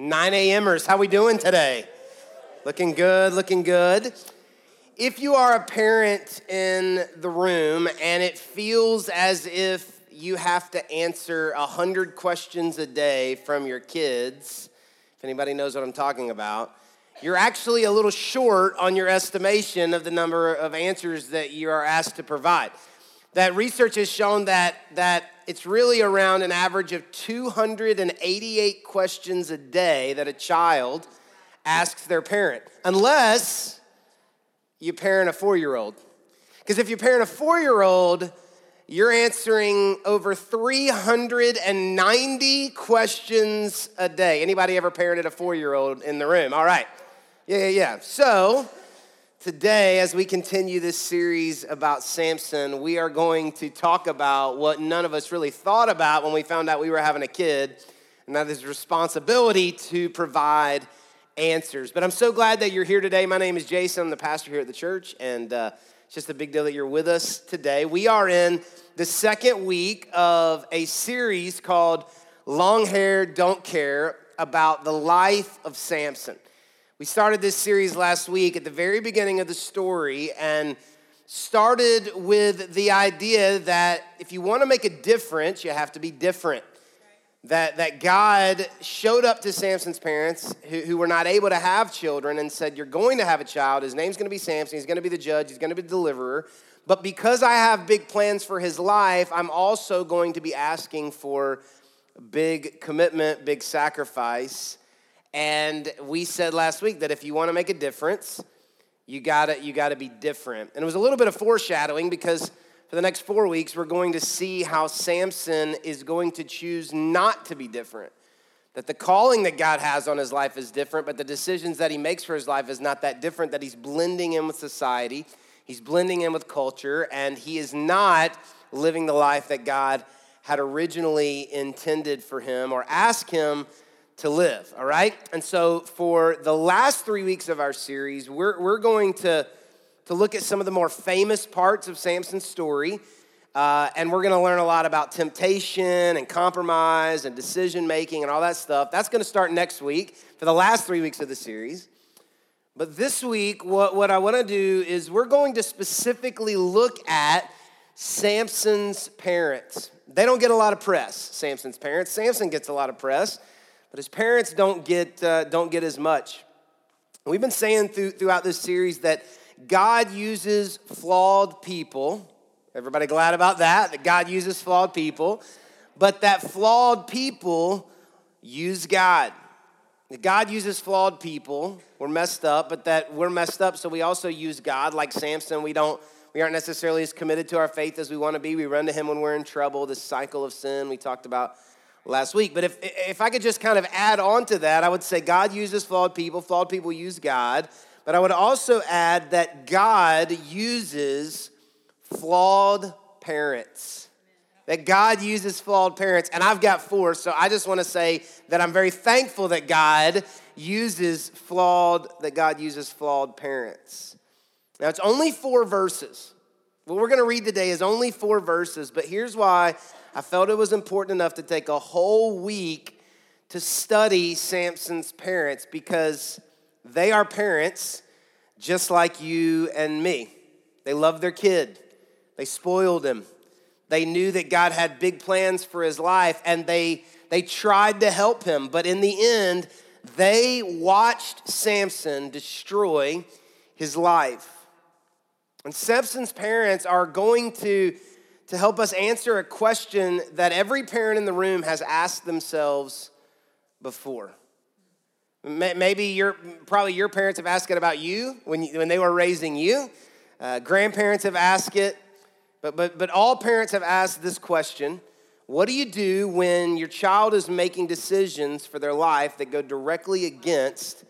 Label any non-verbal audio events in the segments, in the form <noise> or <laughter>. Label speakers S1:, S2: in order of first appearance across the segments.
S1: 9 a.m.ers, how we doing today? Looking good, looking good. If you are a parent in the room and it feels as if you have to answer 100 questions a day from your kids, if anybody knows what I'm talking about, you're actually a little short on your estimation of the number of answers that you are asked to provide. That research has shown that, that it's really around an average of 288 questions a day that a child asks their parent, unless you parent a four year old. Because if you parent a four year old, you're answering over 390 questions a day. Anybody ever parented a four year old in the room? All right. Yeah, yeah, yeah. So, Today, as we continue this series about Samson, we are going to talk about what none of us really thought about when we found out we were having a kid, and that is responsibility to provide answers. But I'm so glad that you're here today. My name is Jason, I'm the pastor here at the church, and uh, it's just a big deal that you're with us today. We are in the second week of a series called Long Hair Don't Care about the life of Samson. We started this series last week at the very beginning of the story and started with the idea that if you want to make a difference, you have to be different. That, that God showed up to Samson's parents who, who were not able to have children and said, You're going to have a child. His name's going to be Samson. He's going to be the judge. He's going to be the deliverer. But because I have big plans for his life, I'm also going to be asking for big commitment, big sacrifice. And we said last week that if you want to make a difference, you gotta, you gotta be different. And it was a little bit of foreshadowing because for the next four weeks, we're going to see how Samson is going to choose not to be different. That the calling that God has on his life is different, but the decisions that he makes for his life is not that different, that he's blending in with society, he's blending in with culture, and he is not living the life that God had originally intended for him or asked him to live, all right? And so for the last three weeks of our series, we're, we're going to, to look at some of the more famous parts of Samson's story. Uh, and we're going to learn a lot about temptation and compromise and decision making and all that stuff. That's going to start next week for the last three weeks of the series. But this week, what, what I want to do is we're going to specifically look at Samson's parents. They don't get a lot of press, Samson's parents. Samson gets a lot of press but his parents don't get, uh, don't get as much. We've been saying through, throughout this series that God uses flawed people. Everybody glad about that? That God uses flawed people, but that flawed people use God. God uses flawed people. We're messed up, but that we're messed up, so we also use God. Like Samson, we don't we aren't necessarily as committed to our faith as we want to be. We run to Him when we're in trouble. This cycle of sin we talked about last week. But if, if I could just kind of add on to that, I would say God uses flawed people, flawed people use God. But I would also add that God uses flawed parents. That God uses flawed parents. And I've got four, so I just want to say that I'm very thankful that God uses flawed, that God uses flawed parents. Now it's only four verses. What we're going to read today is only four verses, but here's why I felt it was important enough to take a whole week to study Samson's parents because they are parents just like you and me. They loved their kid, they spoiled him. They knew that God had big plans for his life and they, they tried to help him, but in the end, they watched Samson destroy his life. And Samson's parents are going to to help us answer a question that every parent in the room has asked themselves before. Maybe your, probably your parents have asked it about you when, you, when they were raising you. Uh, grandparents have asked it, but, but, but all parents have asked this question What do you do when your child is making decisions for their life that go directly against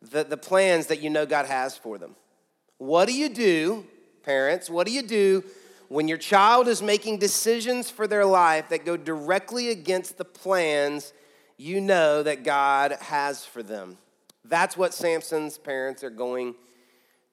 S1: the, the plans that you know God has for them? What do you do, parents? What do you do when your child is making decisions for their life that go directly against the plans you know that God has for them. That's what Samson's parents are going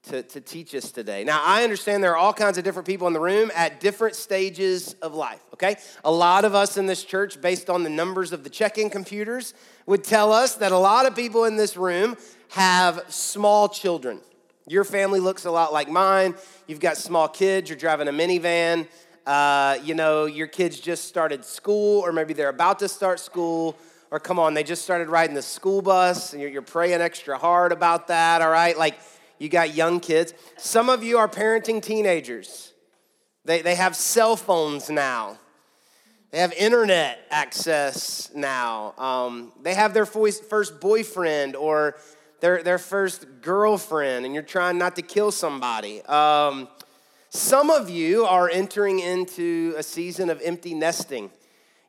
S1: to, to teach us today. Now, I understand there are all kinds of different people in the room at different stages of life, okay? A lot of us in this church, based on the numbers of the check in computers, would tell us that a lot of people in this room have small children. Your family looks a lot like mine. You've got small kids, you're driving a minivan. Uh, you know, your kids just started school, or maybe they're about to start school, or come on, they just started riding the school bus, and you're, you're praying extra hard about that, all right? Like, you got young kids. Some of you are parenting teenagers. They, they have cell phones now. They have internet access now. Um, they have their first boyfriend or their, their first girlfriend, and you're trying not to kill somebody. Um, some of you are entering into a season of empty nesting.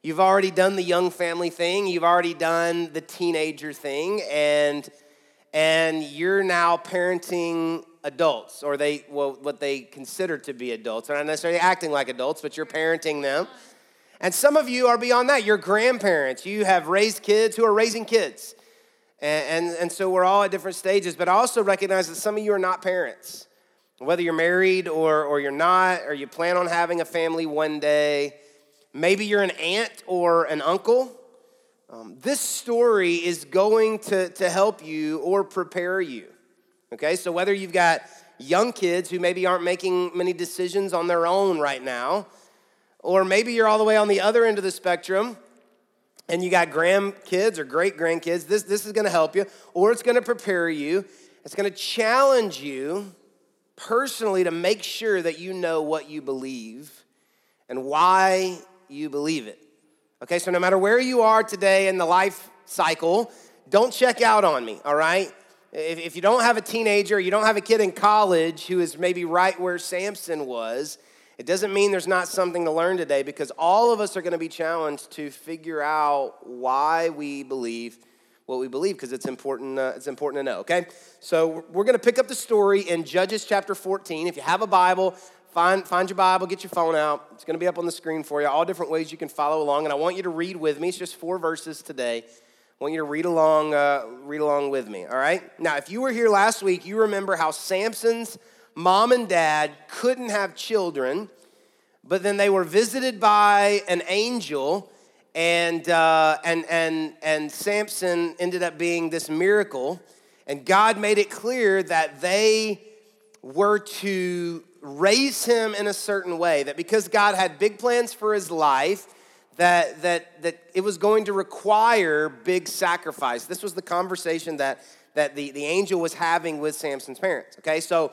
S1: You've already done the young family thing, you've already done the teenager thing, and and you're now parenting adults, or they, well, what they consider to be adults. They're not necessarily acting like adults, but you're parenting them. And some of you are beyond that. You're grandparents. You have raised kids who are raising kids. And, and, and so we're all at different stages, but I also recognize that some of you are not parents. Whether you're married or, or you're not, or you plan on having a family one day, maybe you're an aunt or an uncle um, this story is going to, to help you or prepare you. Okay, so whether you've got young kids who maybe aren't making many decisions on their own right now, or maybe you're all the way on the other end of the spectrum and you got grandkids or great grandkids, this, this is gonna help you, or it's gonna prepare you. It's gonna challenge you personally to make sure that you know what you believe and why you believe it. Okay, so no matter where you are today in the life cycle, don't check out on me, all right? If, if you don't have a teenager, you don't have a kid in college who is maybe right where Samson was, it doesn't mean there's not something to learn today because all of us are going to be challenged to figure out why we believe what we believe because it's important uh, it's important to know okay so we're going to pick up the story in judges chapter 14 if you have a bible Find, find your Bible, get your phone out. It's going to be up on the screen for you, all different ways you can follow along. And I want you to read with me. It's just four verses today. I want you to read along, uh, read along with me, all right? Now, if you were here last week, you remember how Samson's mom and dad couldn't have children, but then they were visited by an angel, and, uh, and, and, and Samson ended up being this miracle. And God made it clear that they were to raise him in a certain way, that because God had big plans for his life, that, that, that it was going to require big sacrifice. This was the conversation that, that the, the angel was having with Samson's parents. Okay, so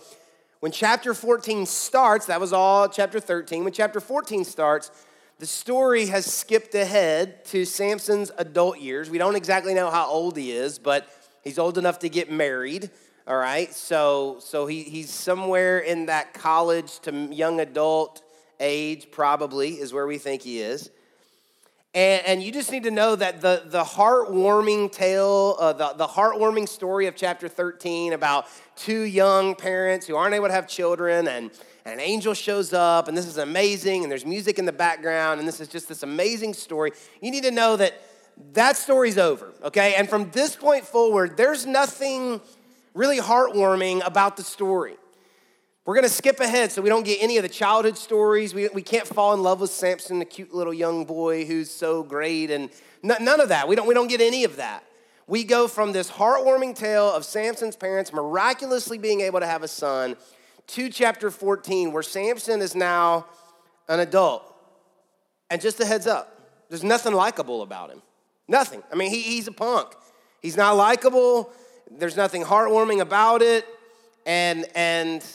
S1: when chapter 14 starts, that was all chapter 13. When chapter 14 starts, the story has skipped ahead to Samson's adult years. We don't exactly know how old he is, but he's old enough to get married all right so so he, he's somewhere in that college to young adult age probably is where we think he is and, and you just need to know that the, the heartwarming tale uh, the, the heartwarming story of chapter 13 about two young parents who aren't able to have children and, and an angel shows up and this is amazing and there's music in the background and this is just this amazing story you need to know that that story's over okay and from this point forward there's nothing really heartwarming about the story. We're going to skip ahead so we don't get any of the childhood stories. We, we can't fall in love with Samson, the cute little young boy who's so great, and none of that. We don't, we don't get any of that. We go from this heartwarming tale of Samson's parents miraculously being able to have a son to chapter 14, where Samson is now an adult. And just a heads up, there's nothing likable about him. Nothing. I mean, he, he's a punk. He's not likable there's nothing heartwarming about it, and, and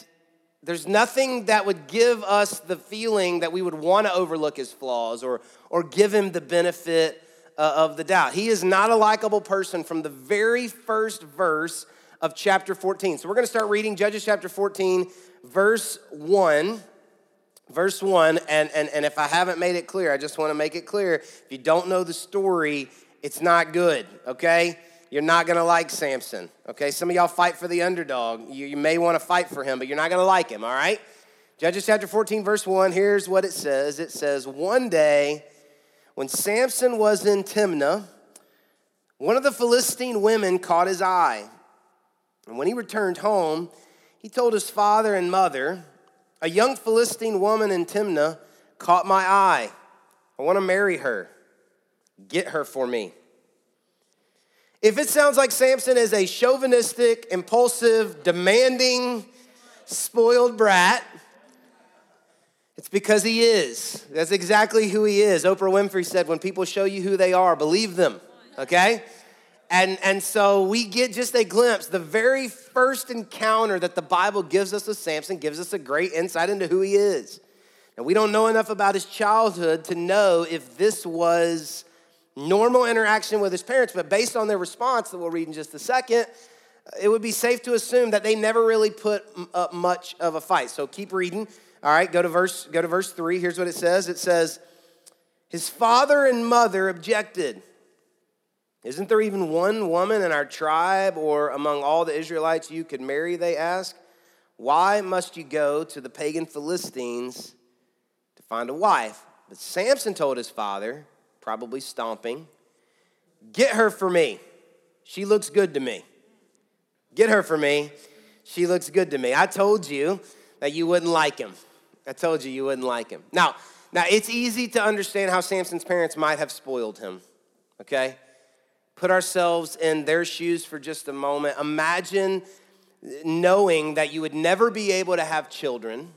S1: there's nothing that would give us the feeling that we would want to overlook his flaws or, or give him the benefit uh, of the doubt. He is not a likable person from the very first verse of chapter 14. So we're going to start reading Judges chapter 14, verse 1. Verse 1, and, and, and if I haven't made it clear, I just want to make it clear. If you don't know the story, it's not good, okay? You're not gonna like Samson, okay? Some of y'all fight for the underdog. You, you may wanna fight for him, but you're not gonna like him, all right? Judges chapter 14, verse 1, here's what it says it says, One day, when Samson was in Timnah, one of the Philistine women caught his eye. And when he returned home, he told his father and mother, A young Philistine woman in Timnah caught my eye. I want to marry her. Get her for me. If it sounds like Samson is a chauvinistic, impulsive, demanding, spoiled brat, it's because he is. That's exactly who he is. Oprah Winfrey said, When people show you who they are, believe them, okay? And, and so we get just a glimpse. The very first encounter that the Bible gives us with Samson gives us a great insight into who he is. And we don't know enough about his childhood to know if this was normal interaction with his parents, but based on their response that we'll read in just a second, it would be safe to assume that they never really put up much of a fight. So keep reading. All right, go to verse go to verse 3. Here's what it says. It says, "His father and mother objected." Isn't there even one woman in our tribe or among all the Israelites you could marry? They ask. Why must you go to the pagan Philistines to find a wife? But Samson told his father, probably stomping, Get her for me. She looks good to me. Get her for me. She looks good to me. I told you that you wouldn't like him. I told you you wouldn't like him. Now, now it's easy to understand how Samson's parents might have spoiled him. Okay? put ourselves in their shoes for just a moment. Imagine knowing that you would never be able to have children.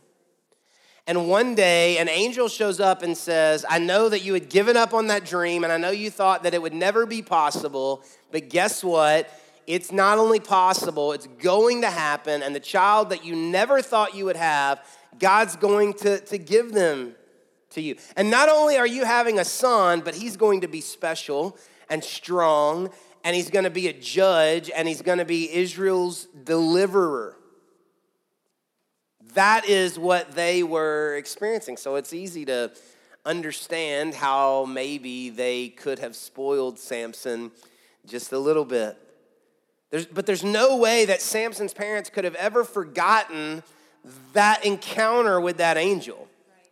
S1: And one day, an angel shows up and says, I know that you had given up on that dream, and I know you thought that it would never be possible, but guess what? It's not only possible, it's going to happen. And the child that you never thought you would have, God's going to, to give them to you. And not only are you having a son, but he's going to be special and strong, and he's going to be a judge, and he's going to be Israel's deliverer. That is what they were experiencing. So it's easy to understand how maybe they could have spoiled Samson just a little bit. There's, but there's no way that Samson's parents could have ever forgotten that encounter with that angel.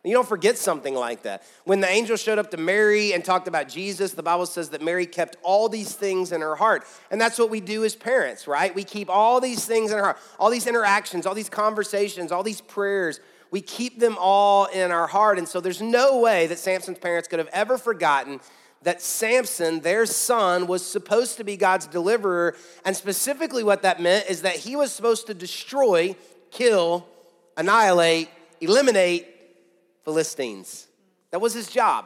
S1: You don't forget something like that. When the angel showed up to Mary and talked about Jesus, the Bible says that Mary kept all these things in her heart. And that's what we do as parents, right? We keep all these things in our heart, all these interactions, all these conversations, all these prayers. We keep them all in our heart. And so there's no way that Samson's parents could have ever forgotten that Samson, their son, was supposed to be God's deliverer. And specifically, what that meant is that he was supposed to destroy, kill, annihilate, eliminate Philistines. That was his job.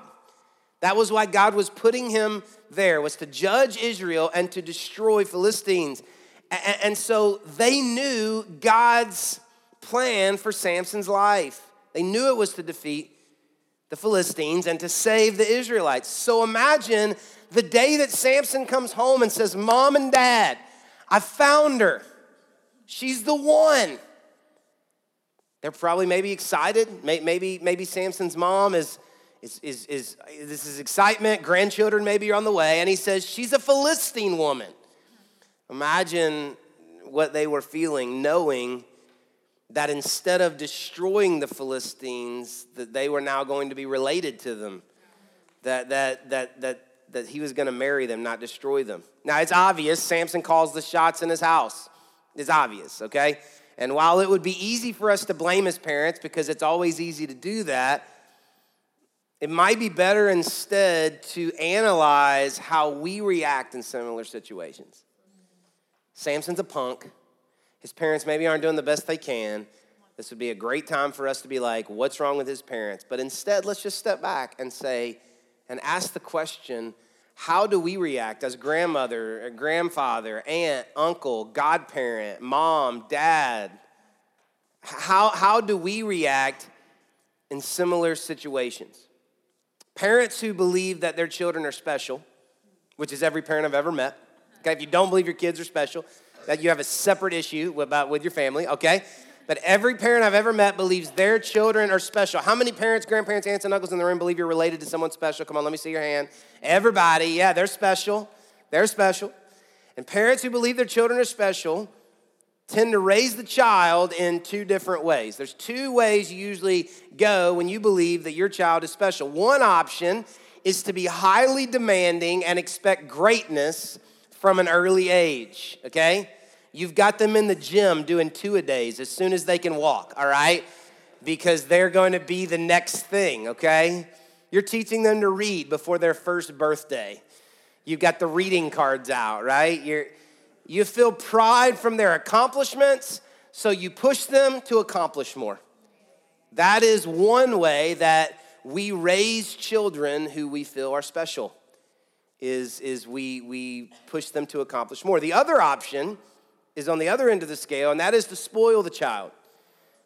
S1: That was why God was putting him there, was to judge Israel and to destroy Philistines. And so they knew God's plan for Samson's life. They knew it was to defeat the Philistines and to save the Israelites. So imagine the day that Samson comes home and says, Mom and Dad, I found her. She's the one. They're probably maybe excited. Maybe, maybe Samson's mom is, is, is, is, this is excitement. Grandchildren maybe are on the way. And he says, She's a Philistine woman. Imagine what they were feeling, knowing that instead of destroying the Philistines, that they were now going to be related to them. That, that, that, that, that he was going to marry them, not destroy them. Now, it's obvious Samson calls the shots in his house. It's obvious, okay? And while it would be easy for us to blame his parents because it's always easy to do that, it might be better instead to analyze how we react in similar situations. Samson's a punk. His parents maybe aren't doing the best they can. This would be a great time for us to be like, what's wrong with his parents? But instead, let's just step back and say, and ask the question how do we react as grandmother, grandfather, aunt, uncle, godparent, mom, dad? How, how do we react in similar situations? Parents who believe that their children are special, which is every parent I've ever met. Okay, if you don't believe your kids are special, that you have a separate issue about with your family, okay? But every parent I've ever met believes their children are special. How many parents, grandparents, aunts, and uncles in the room believe you're related to someone special? Come on, let me see your hand. Everybody, yeah, they're special. They're special. And parents who believe their children are special tend to raise the child in two different ways. There's two ways you usually go when you believe that your child is special. One option is to be highly demanding and expect greatness from an early age, okay? You've got them in the gym doing two a days as soon as they can walk, all right? Because they're going to be the next thing, okay? You're teaching them to read before their first birthday. You've got the reading cards out, right? You're, you feel pride from their accomplishments, so you push them to accomplish more. That is one way that we raise children who we feel are special. Is, is we, we push them to accomplish more. The other option is on the other end of the scale, and that is to spoil the child,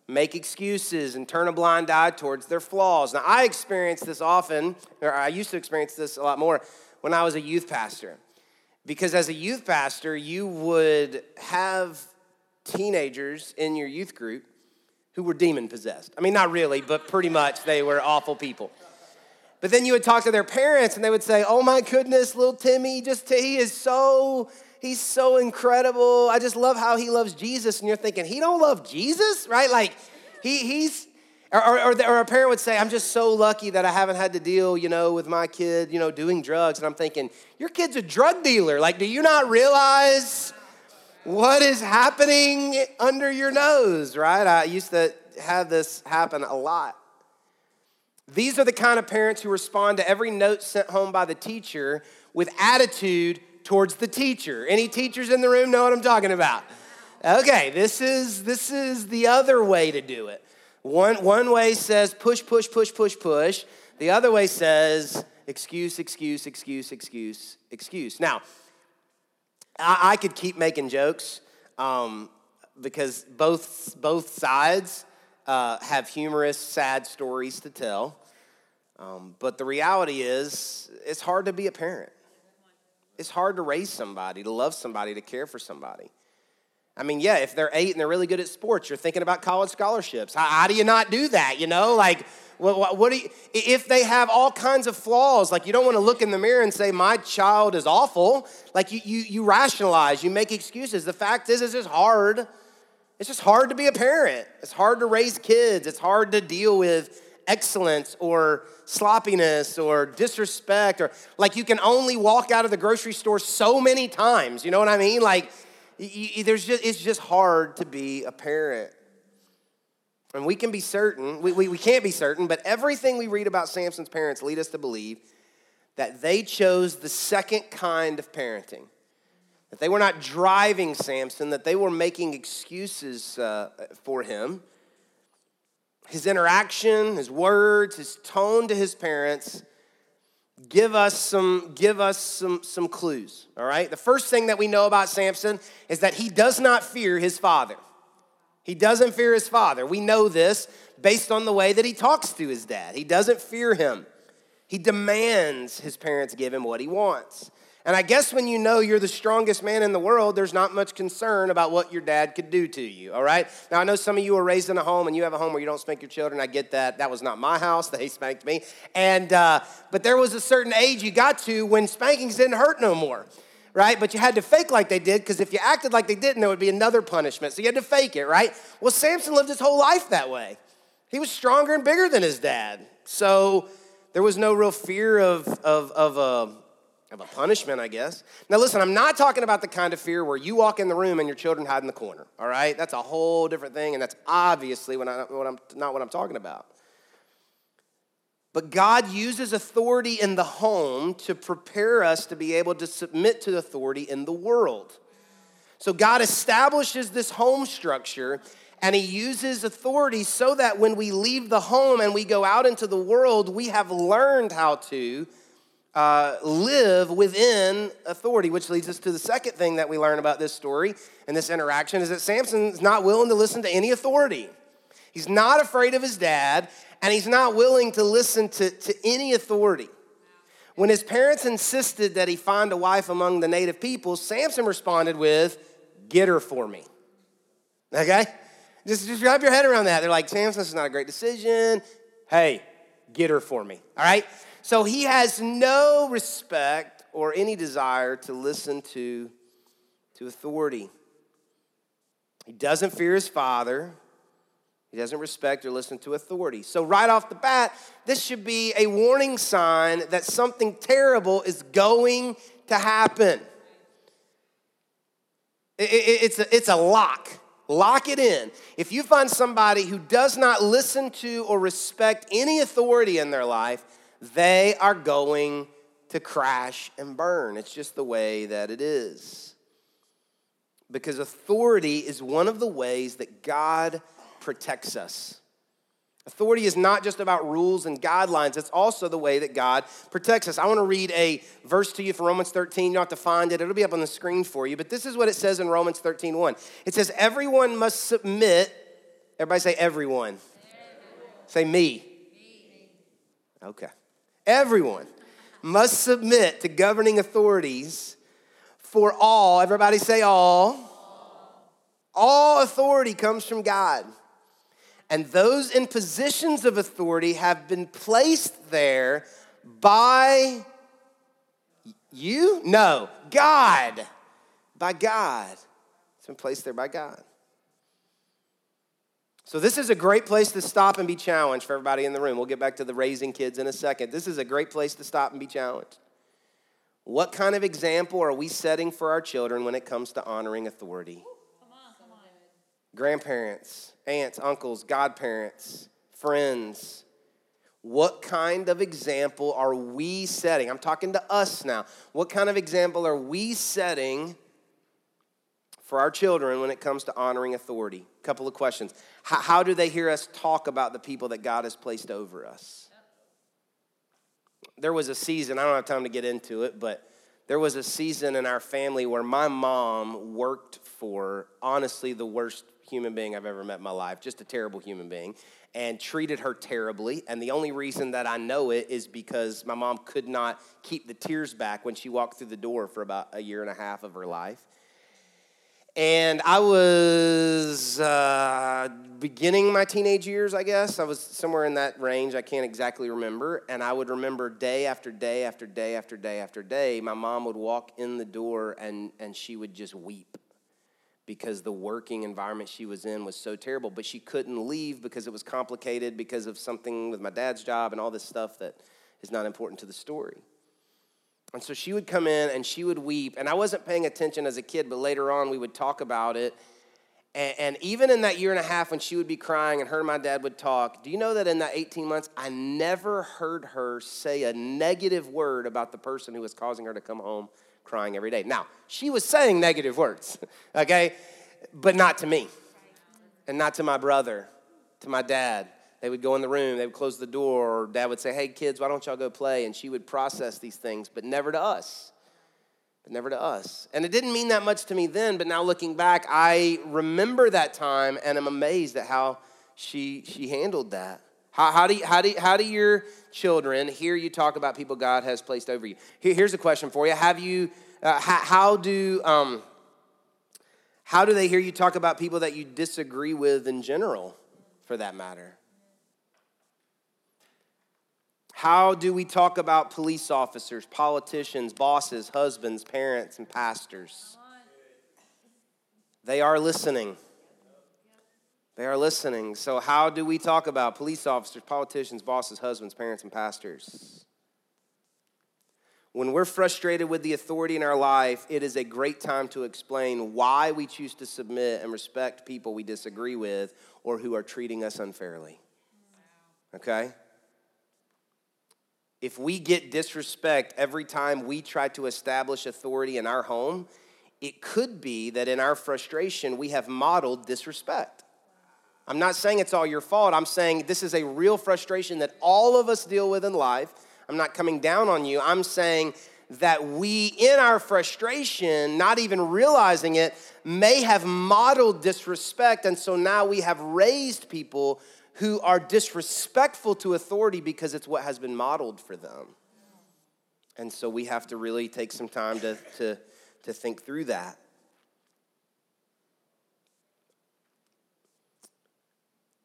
S1: make excuses, and turn a blind eye towards their flaws. Now, I experience this often, or I used to experience this a lot more when I was a youth pastor. Because as a youth pastor, you would have teenagers in your youth group who were demon possessed. I mean, not really, but pretty much they were awful people. But then you would talk to their parents and they would say, Oh my goodness, little Timmy, just he is so, he's so incredible. I just love how he loves Jesus. And you're thinking, he don't love Jesus, right? Like he, he's, or, or, or, a parent would say, I'm just so lucky that I haven't had to deal, you know, with my kid, you know, doing drugs. And I'm thinking, your kid's a drug dealer. Like, do you not realize what is happening under your nose, right? I used to have this happen a lot. These are the kind of parents who respond to every note sent home by the teacher with attitude towards the teacher. Any teachers in the room know what I'm talking about? Okay, this is this is the other way to do it. One one way says push push push push push. The other way says excuse excuse excuse excuse excuse. Now, I, I could keep making jokes um, because both, both sides uh, have humorous, sad stories to tell. Um, but the reality is, it's hard to be a parent. It's hard to raise somebody, to love somebody, to care for somebody. I mean, yeah, if they're eight and they're really good at sports, you're thinking about college scholarships. How, how do you not do that? You know, like, what, what do you, if they have all kinds of flaws, like you don't want to look in the mirror and say, my child is awful. Like you, you, you rationalize, you make excuses. The fact is, it's just hard. It's just hard to be a parent. It's hard to raise kids. It's hard to deal with excellence or sloppiness or disrespect or like you can only walk out of the grocery store so many times. You know what I mean? Like, you, there's just, it's just hard to be a parent. And we can be certain, we, we, we can't be certain, but everything we read about Samson's parents lead us to believe that they chose the second kind of parenting. That they were not driving Samson, that they were making excuses uh, for him. His interaction, his words, his tone to his parents give us some give us some some clues all right the first thing that we know about samson is that he does not fear his father he doesn't fear his father. We know this based on the way that he talks to his dad. He doesn't fear him. He demands his parents give him what he wants. And I guess when you know you're the strongest man in the world, there's not much concern about what your dad could do to you, all right? Now, I know some of you are raised in a home and you have a home where you don't spank your children. I get that. That was not my house. <laughs> They spanked me. And, uh, but there was a certain age you got to when spankings didn't hurt no more right? But you had to fake like they did because if you acted like they didn't, there would be another punishment. So you had to fake it, right? Well, Samson lived his whole life that way. He was stronger and bigger than his dad. So there was no real fear of, of, of, a, of a punishment, I guess. Now, listen, I'm not talking about the kind of fear where you walk in the room and your children hide in the corner, all right? That's a whole different thing, and that's obviously what, I, I'm, not what I'm talking about. But God uses authority in the home to prepare us to be able to submit to authority in the world. So God establishes this home structure and He uses authority so that when we leave the home and we go out into the world, we have learned how to uh, live within authority, which leads us to the second thing that we learn about this story and this interaction is that Samson's not willing to listen to any authority. He's not afraid of his dad, and he's not willing to listen to, to any authority. When his parents insisted that he find a wife among the native people, Samson responded with, Get her for me. Okay? Just, just wrap your head around that. They're like, Samson, this is not a great decision. Hey, get her for me. All right? So he has no respect or any desire to listen to, to authority. He doesn't fear his father. He doesn't respect or listen to authority. So, right off the bat, this should be a warning sign that something terrible is going to happen. It's a, it's a lock. Lock it in. If you find somebody who does not listen to or respect any authority in their life, they are going to crash and burn. It's just the way that it is. Because authority is one of the ways that God protects us. Authority is not just about rules and guidelines, it's also the way that God protects us. I want to read a verse to you from Romans 13. You don't have to find it, it'll be up on the screen for you. But this is what it says in Romans 13 1. It says, Everyone must submit. Everybody say, everyone. everyone. Say, me. me. Okay. Everyone must submit to governing authorities for all. Everybody say, all. All, authority comes from God. And those in positions of authority have been placed there by you? No, God. By God. It's been placed there by God. So, this is a great place to stop and be challenged for everybody in the room. We'll get back to the raising kids in a second. This is a great place to stop and be challenged. What kind of example are we setting for our children when it comes to honoring authority? Come on, come on. Grandparents, aunts, uncles, godparents, friends. What kind of example are we setting? I'm talking to us now. What kind of example are we setting for our children when it comes to honoring authority? A couple of questions. How, how do they hear us talk about the people that God has placed over us? There was a season, I don't have time to get into it, but there was a season in our family where my mom worked for honestly the worst human being I've ever met in my life, just a terrible human being, and treated her terribly. And the only reason that I know it is because my mom could not keep the tears back when she walked through the door for about a year and a half of her life. And I was uh, beginning my teenage years, I guess. I was somewhere in that range. I can't exactly remember. And I would remember day after day after day after day after day, my mom would walk in the door and, and she would just weep because the working environment she was in was so terrible. But she couldn't leave because it was complicated because of something with my dad's job and all this stuff that is not important to the story. And so she would come in and she would weep. And I wasn't paying attention as a kid, but later on we would talk about it. And, and, even in that year and a half when she would be crying and her and my dad would talk, do you know that in that 18 months, I never heard her say a negative word about the person who was causing her to come home crying every day. Now, she was saying negative words, <laughs> okay? But not to me, and not to my brother, to my dad. They would go in the room, they would close the door, or dad would say, Hey, kids, why don't y'all go play? And she would process these things, but never to us. But never to us. And it didn't mean that much to me then, but now looking back, I remember that time and I'm amazed at how she, she handled that. How, how, do you, how, do you, how do your children hear you talk about people God has placed over you? Here, here's a question for you. Have you, uh, how, how, do, um, how do they hear you talk about people that you disagree with in general, for that matter? How do we talk about police officers, politicians, bosses, husbands, parents, and pastors? They are listening. They are listening. So, how do we talk about police officers, politicians, bosses, husbands, parents, and pastors? When we're frustrated with the authority in our life, it is a great time to explain why we choose to submit and respect people we disagree with or who are treating us unfairly. Okay? If we get disrespect every time we try to establish authority in our home, it could be that in our frustration we have modeled disrespect. I'm not saying it's all your fault. I'm saying this is a real frustration that all of us deal with in life. I'm not coming down on you. I'm saying that we, in our frustration, not even realizing it, may have modeled disrespect. And so now we have raised people who are disrespectful to authority because it's what has been modeled for them. And so we have to really take some time to, to, to think through that.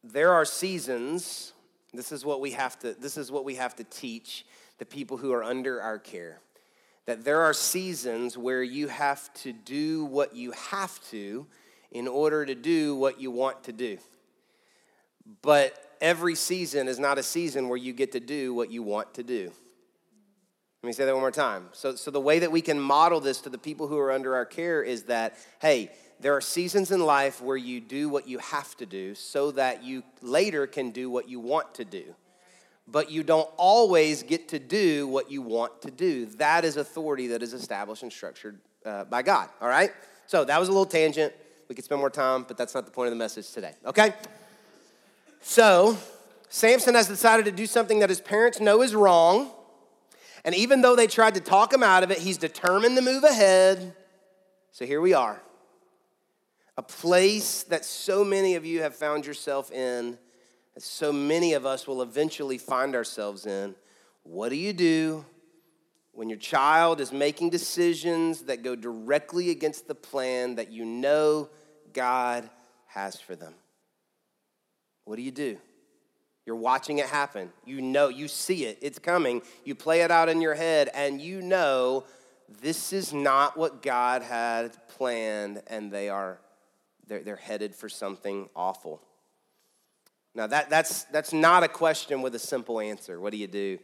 S1: there are seasons this is what we have to this is what we have to teach the people who are under our care that there are seasons where you have to do what you have to in order to do what you want to do but every season is not a season where you get to do what you want to do Let me say that one more time. So, so the way that we can model this to the people who are under our care is that, hey, there are seasons in life where you do what you have to do so that you later can do what you want to do. But you don't always get to do what you want to do. That is authority that is established and structured uh, by God, all right? So that was a little tangent. We could spend more time, but that's not the point of the message today, okay? So, Samson has decided to do something that his parents know is wrong and even though they tried to talk him out of it, he's determined to move ahead. So here we are. A place that so many of you have found yourself in, that so many of us will eventually find ourselves in. What do you do when your child is making decisions that go directly against the plan that you know God has for them? What do you do? You're watching it happen. You know, you see it. It's coming. You play it out in your head, and you know this is not what God had planned, and they are they're, they're headed for something awful. Now that, that's that's not a question with a simple answer. What do you do?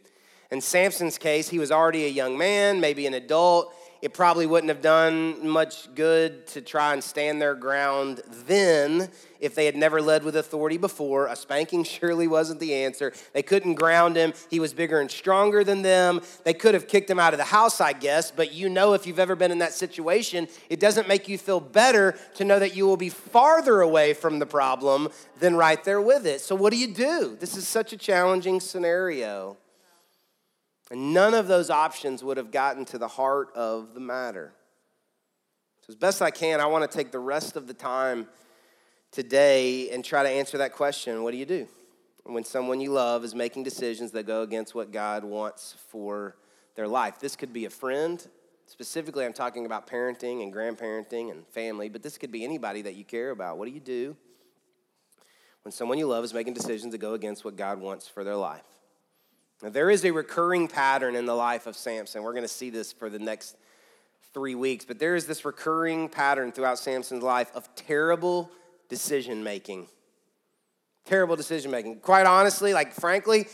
S1: In Samson's case, he was already a young man, maybe an adult it probably wouldn't have done much good to try and stand their ground then if they had never led with authority before. A spanking <laughs> surely wasn't the answer. They couldn't ground him. He was bigger and stronger than them. They could have kicked him out of the house, I guess, but you know if you've ever been in that situation, it doesn't make you feel better to know that you will be farther away from the problem than right there with it. So, what do you do? This is such a challenging scenario. And none of those options would have gotten to the heart of the matter. So, as best I can, I want to take the rest of the time today and try to answer that question what do you do when someone you love is making decisions that go against what God wants for their life? This could be a friend. Specifically, I'm talking about parenting and grandparenting and family, but this could be anybody that you care about. What do you do when someone you love is making decisions that go against what God wants for their life? Now, there is a recurring pattern in the life of Samson. We're going to see this for the next three weeks, but there is this recurring pattern throughout Samson's life of terrible decision making. Terrible decision making. Quite honestly, like frankly,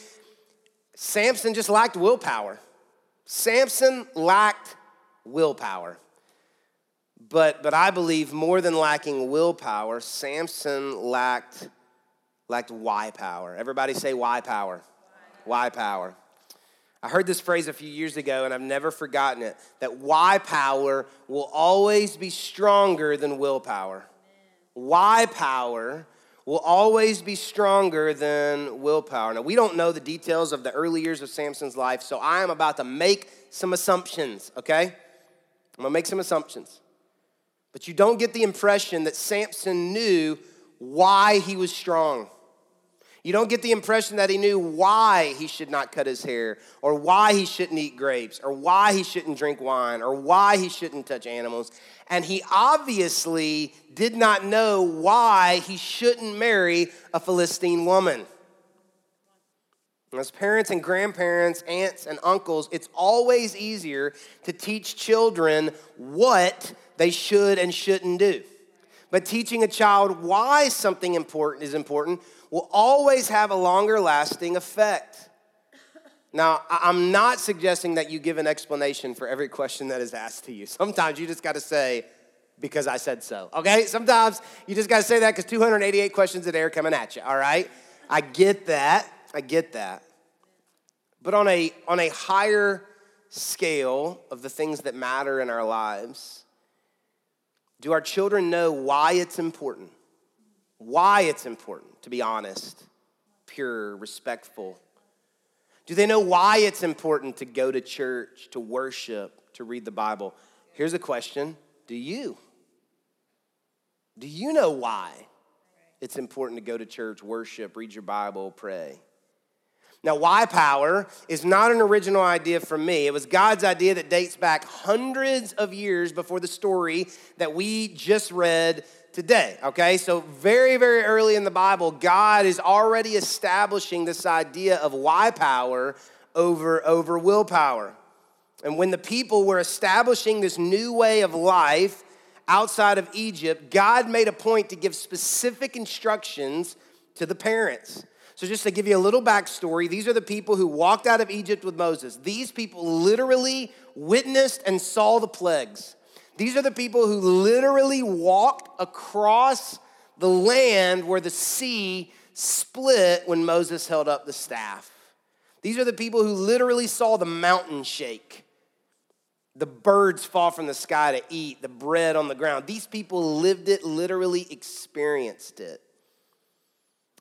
S1: Samson just lacked willpower. Samson lacked willpower. But, but I believe more than lacking willpower, Samson lacked, lacked why power. Everybody say why power. Why power? I heard this phrase a few years ago and I've never forgotten it that why power will always be stronger than willpower. Why power will always be stronger than willpower. Now, we don't know the details of the early years of Samson's life, so I am about to make some assumptions, okay? I'm gonna make some assumptions. But you don't get the impression that Samson knew why he was strong. You don't get the impression that he knew why he should not cut his hair, or why he shouldn't eat grapes, or why he shouldn't drink wine, or why he shouldn't touch animals. And he obviously did not know why he shouldn't marry a Philistine woman. As parents and grandparents, aunts and uncles, it's always easier to teach children what they should and shouldn't do. But teaching a child why something important is important will always have a longer lasting effect. Now, I'm not suggesting that you give an explanation for every question that is asked to you. <laughs> Sometimes you just got to say, because I said so, okay? Sometimes you just got to say that because 288 questions a day are coming at you, all right? I get that. I get that. But on a, on a higher scale of the things that matter in our lives, do our children know why it's important? Why it's important? to be honest, pure, respectful? Do they know why it's important to go to church, to worship, to read the Bible? Here's a question Do you? Do you know why it's important to go to church, worship, read your Bible, pray? Now, why power is not an original idea from me. It was God's idea that dates back hundreds of years before the story that we just read today, okay? So, very, very early in the Bible, God is already establishing this idea of why power over, over willpower. And when the people were establishing this new way of life outside of Egypt, God made a point to give specific instructions to the parents. So, just to give you a little backstory, these are the people who walked out of Egypt with Moses. These people literally witnessed and saw the plagues. These are the people who literally walked across the land where the sea split when Moses held up the staff. These are the people who literally saw the mountain shake, the birds fall from the sky to eat, the bread on the ground. These people lived it, literally experienced it.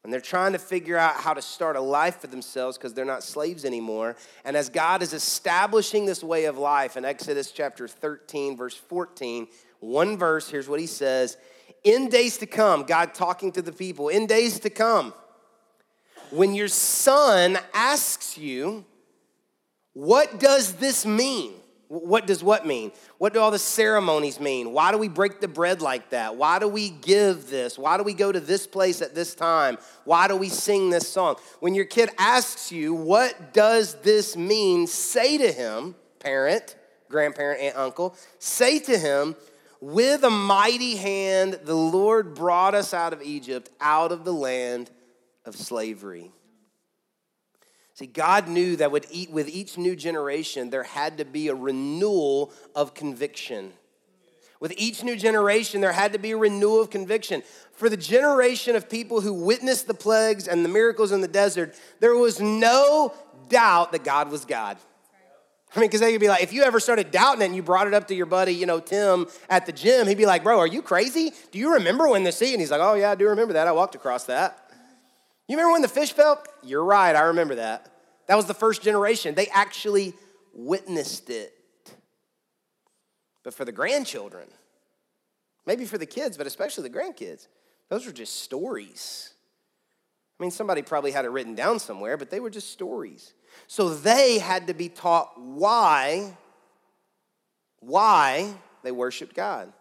S1: And they're trying to figure out how to start a life for themselves because they're not slaves anymore. And as God is establishing this way of life in Exodus chapter 13, verse 14, one verse, here's what he says In days to come, God talking to the people, in days to come, when your son asks you, What does this mean? What does what mean? What do all the ceremonies mean? Why do we break the bread like that? Why do we give this? Why do we go to this place at this time? Why do we sing this song? When your kid asks you, What does this mean? Say to him, parent, grandparent, aunt, uncle, say to him, With a mighty hand, the Lord brought us out of Egypt, out of the land of slavery. See, God knew that with each new generation, there had to be a renewal of conviction. With each new generation, there had to be a renewal of conviction. For the generation of people who witnessed the plagues and the miracles in the desert, there was no doubt that God was God. I mean, because they could be like, if you ever started doubting it and you brought it up to your buddy, you know, Tim at the gym, he'd be like, bro, are you crazy? Do you remember when the sea? And he's like, oh, yeah, I do remember that. I walked across that. You remember when the fish fell? You're right, I remember that. That was the first generation. They actually witnessed it. But for the grandchildren, maybe for the kids, but especially the grandkids, those were just stories. I mean, somebody probably had it written down somewhere, but they were just stories. So they had to be taught why, why they worshiped God.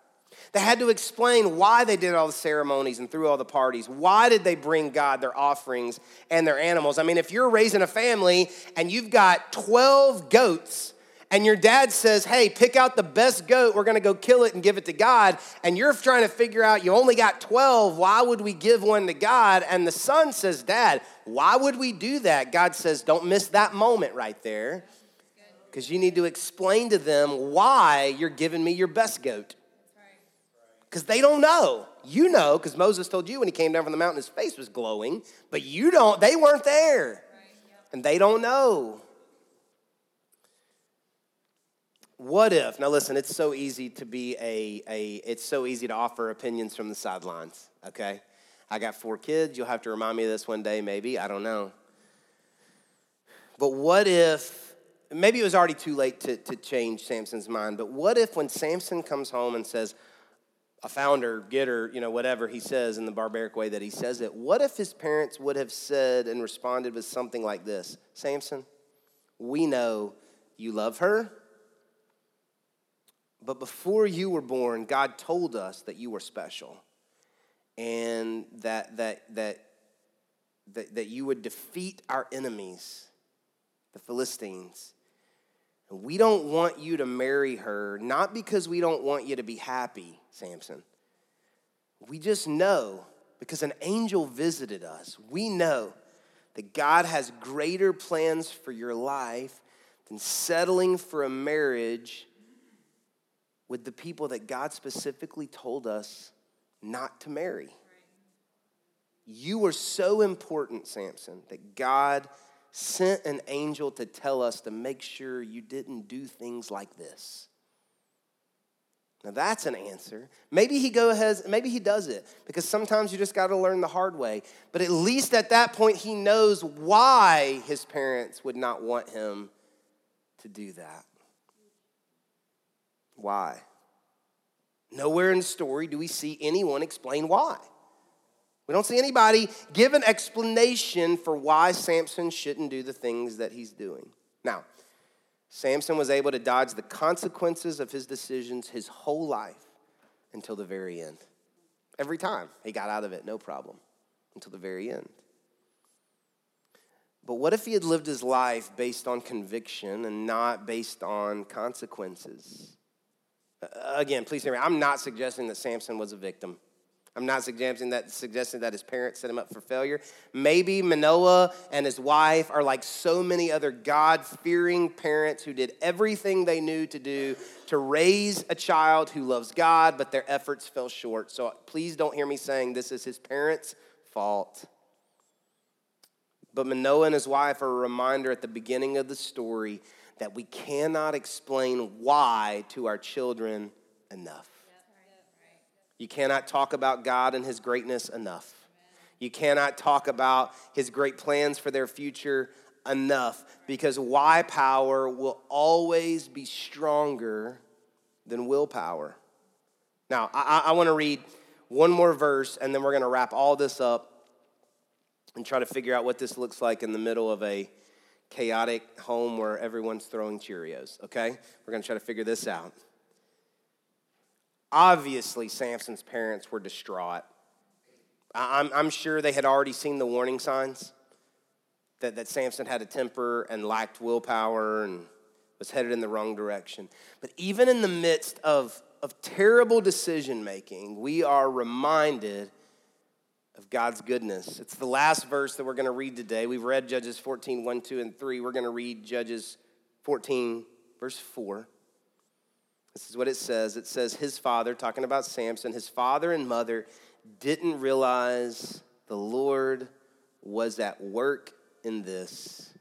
S1: They had to explain why they did all the ceremonies and threw all the parties. Why did they bring God their offerings and their animals? I mean, if you're raising a family and you've got 12 goats, and your dad says, Hey, pick out the best goat, we're gonna go kill it and give it to God, and you're trying to figure out you only got 12, why would we give one to God? And the son says, Dad, why would we do that? God says, Don't miss that moment right there, because you need to explain to them why you're giving me your best goat because they don't know. You know, because Moses told you when he came down from the mountain, his face was glowing, but you don't, they weren't there. And they don't know. What if, now listen, it's so easy to be a, a it's so easy to offer opinions from the sidelines, okay? I got four kids. You'll have to remind me of this one day, maybe. I don't know. But what if, maybe it was already too late to, to change Samson's mind, but what if when Samson comes home and says, a founder, getter, you know, whatever he says in the barbaric way that he says it. What if his parents would have said and responded with something like this Samson, we know you love her, but before you were born, God told us that you were special and that, that, that, that, that you would defeat our enemies, the Philistines. We don't want you to marry her, not because we don't want you to be happy Samson. We just know because an angel visited us. We know that God has greater plans for your life than settling for a marriage with the people that God specifically told us not to marry. You are so important, Samson, that God sent an angel to tell us to make sure you didn't do things like this. Now that's an answer. Maybe he go ahead, maybe he does it because sometimes you just got to learn the hard way. But at least at that point he knows why his parents would not want him to do that. Why? Nowhere in the story do we see anyone explain why. We don't see anybody give an explanation for why Samson shouldn't do the things that he's doing. Now, Samson was able to dodge the consequences of his decisions his whole life until the very end. Every time he got out of it, no problem, until the very end. But what if he had lived his life based on conviction and not based on consequences? Again, please hear me. I'm not suggesting that Samson was a victim. I'm not suggesting that, suggesting that his parents set him up for failure. Maybe Manoah and his wife are like so many other God fearing parents who did everything they knew to do to raise a child who loves God, but their efforts fell short. So please don't hear me saying this is his parents' fault. But Manoah and his wife are a reminder at the beginning of the story that we cannot explain why to our children enough. You cannot talk about God and his greatness enough. You cannot talk about his great plans for their future enough because why power will always be stronger than willpower. Now, I, I want to read one more verse and then we're going to wrap all this up and try to figure out what this looks like in the middle of a chaotic home where everyone's throwing Cheerios, okay? We're going to try to figure this out. Obviously, Samson's parents were distraught. I'm, I'm sure they had already seen the warning signs that, that Samson had a temper and lacked willpower and was headed in the wrong direction. But even in the midst of, of terrible decision making, we are reminded of God's goodness. It's the last verse that we're going to read today. We've read Judges 14, 1, 2, and 3. We're going to read Judges 14, verse 4. This is what it says. It says, His father, talking about Samson, his father and mother didn't realize the Lord was at work in this,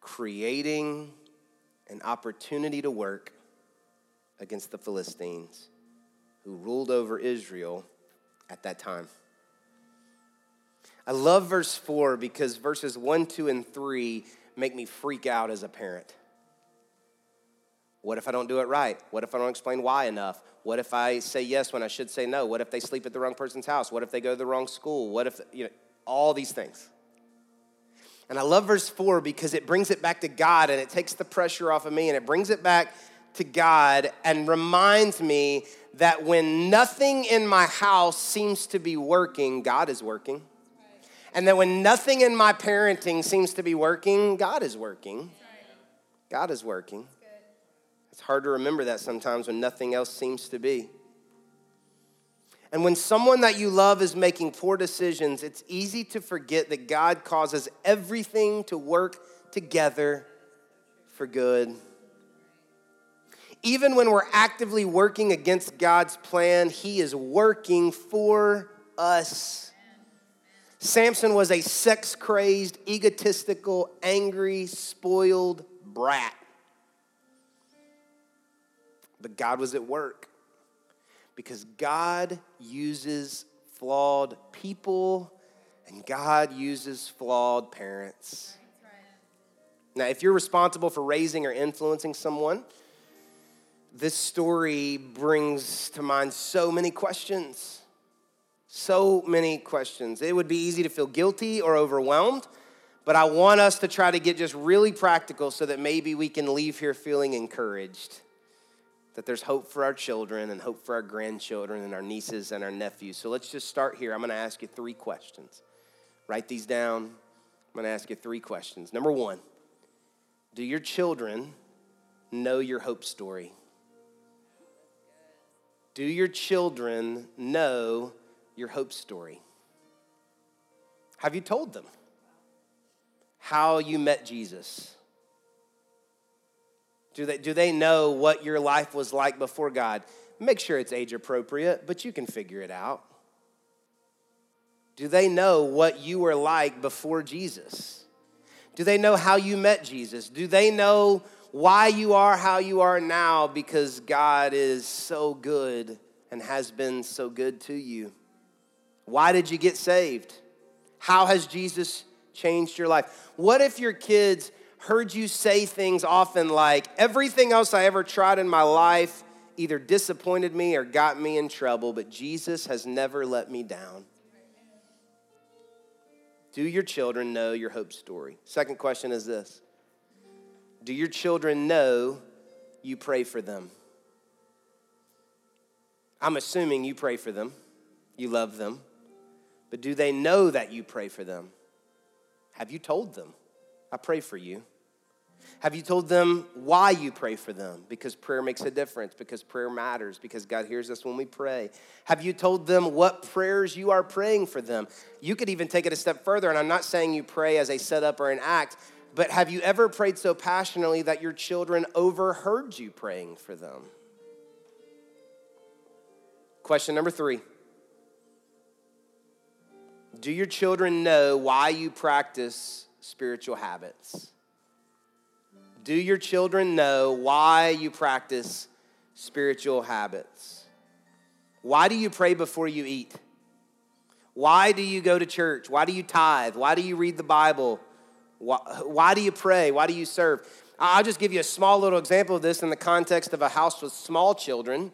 S1: creating an opportunity to work against the Philistines who ruled over Israel at that time. I love verse 4 because verses 1, 2, and 3 make me freak out as a parent. What if I don't do it right? What if I don't explain why enough? What if I say yes when I should say no? What if they sleep at the wrong person's house? What if they go to the wrong school? What if, you know, all these things. And I love verse 4 because it brings it back to God and it takes the pressure off of me and it brings it back to God and reminds me that when nothing in my house seems to be working, God is working. And that when nothing in my parenting seems to be working, God is working. God is working. It's hard to remember that sometimes when nothing else seems to be. And when someone that you love is making poor decisions, it's easy to forget that God causes everything to work together for good. Even when we're actively working against God's plan, He is working for us. Samson was a sex crazed, egotistical, angry, spoiled brat. But God was at work because God uses flawed people and God uses flawed parents. Now, if you're responsible for raising or influencing someone, this story brings to mind so many questions. So many questions. It would be easy to feel guilty or overwhelmed, but I want us to try to get just really practical so that maybe we can leave here feeling encouraged that there's hope for our children and hope for our grandchildren and our nieces and our nephews. So let's just start here. I'm going to ask you three questions. Write these down. I'm going to ask you three questions. Number one, do your children know your hope story? Do your children know your hope story? Have you told them how you met Jesus? Do they, do they know what your life was like before God? Make sure it's age appropriate, but you can figure it out. Do they know what you were like before Jesus? Do they know how you met Jesus? Do they know why you are how you are now because God is so good and has been so good to you? Why did you get saved? How has Jesus changed your life? What if your kids heard you say things often like, everything else I ever tried in my life either disappointed me or got me in trouble, but Jesus has never let me down. Do your children know your hope story? Second question is this Do your children know you pray for them? I'm assuming you pray for them, you love them, but do they know that you pray for them? Have you told them? I pray for you. Have you told them why you pray for them? Because prayer makes a difference, because prayer matters, because God hears us when we pray. Have you told them what prayers you are praying for them? You could even take it a step further, and I'm not saying you pray as a setup or an act, but have you ever prayed so passionately that your children overheard you praying for them? Question number three Do your children know why you practice spiritual habits? Do your children know why you practice spiritual habits? Why do you pray before you eat? Why do you go to church? Why do you tithe? Why do you read the Bible? Why, why do you pray? Why do you serve? I'll just give you a small little example of this in the context of a house with small children.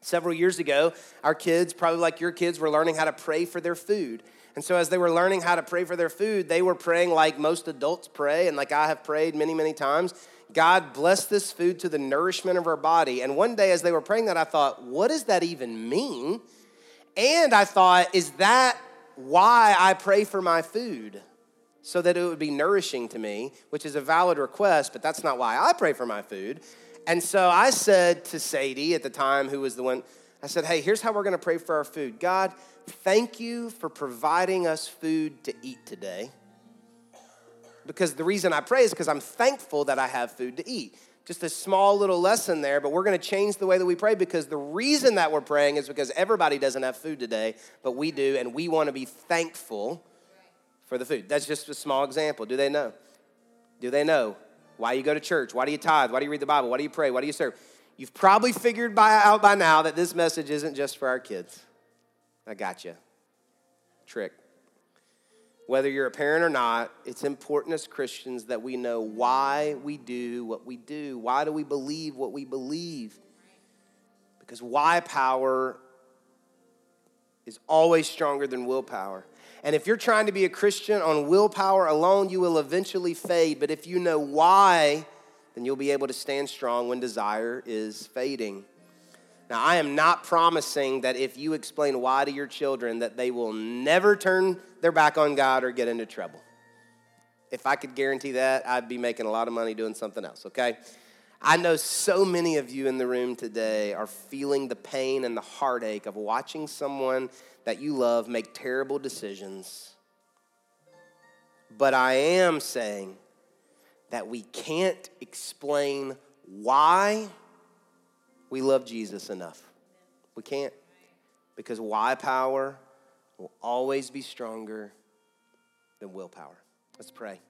S1: Several years ago, our kids, probably like your kids, were learning how to pray for their food. And so, as they were learning how to pray for their food, they were praying like most adults pray, and like I have prayed many, many times God, bless this food to the nourishment of our body. And one day, as they were praying that, I thought, what does that even mean? And I thought, is that why I pray for my food? So that it would be nourishing to me, which is a valid request, but that's not why I pray for my food. And so I said to Sadie at the time, who was the one, I said, hey, here's how we're gonna pray for our food. God, thank you for providing us food to eat today. Because the reason I pray is because I'm thankful that I have food to eat. Just a small little lesson there, but we're gonna change the way that we pray because the reason that we're praying is because everybody doesn't have food today, but we do, and we wanna be thankful for the food. That's just a small example. Do they know? Do they know why you go to church? Why do you tithe? Why do you read the Bible? Why do you pray? Why do you serve? You've probably figured by, out by now that this message isn't just for our kids. I got you. Trick. Whether you're a parent or not, it's important as Christians that we know why we do what we do. Why do we believe what we believe? Because why power is always stronger than willpower. And if you're trying to be a Christian on willpower alone, you will eventually fade. But if you know why, then you'll be able to stand strong when desire is fading. Now, I am not promising that if you explain why to your children that they will never turn their back on God or get into trouble. If I could guarantee that, I'd be making a lot of money doing something else, okay? I know so many of you in the room today are feeling the pain and the heartache of watching someone that you love make terrible decisions. But I am saying that we can't explain why we love Jesus enough. We can't. Because why power will always be stronger than willpower. Let's pray.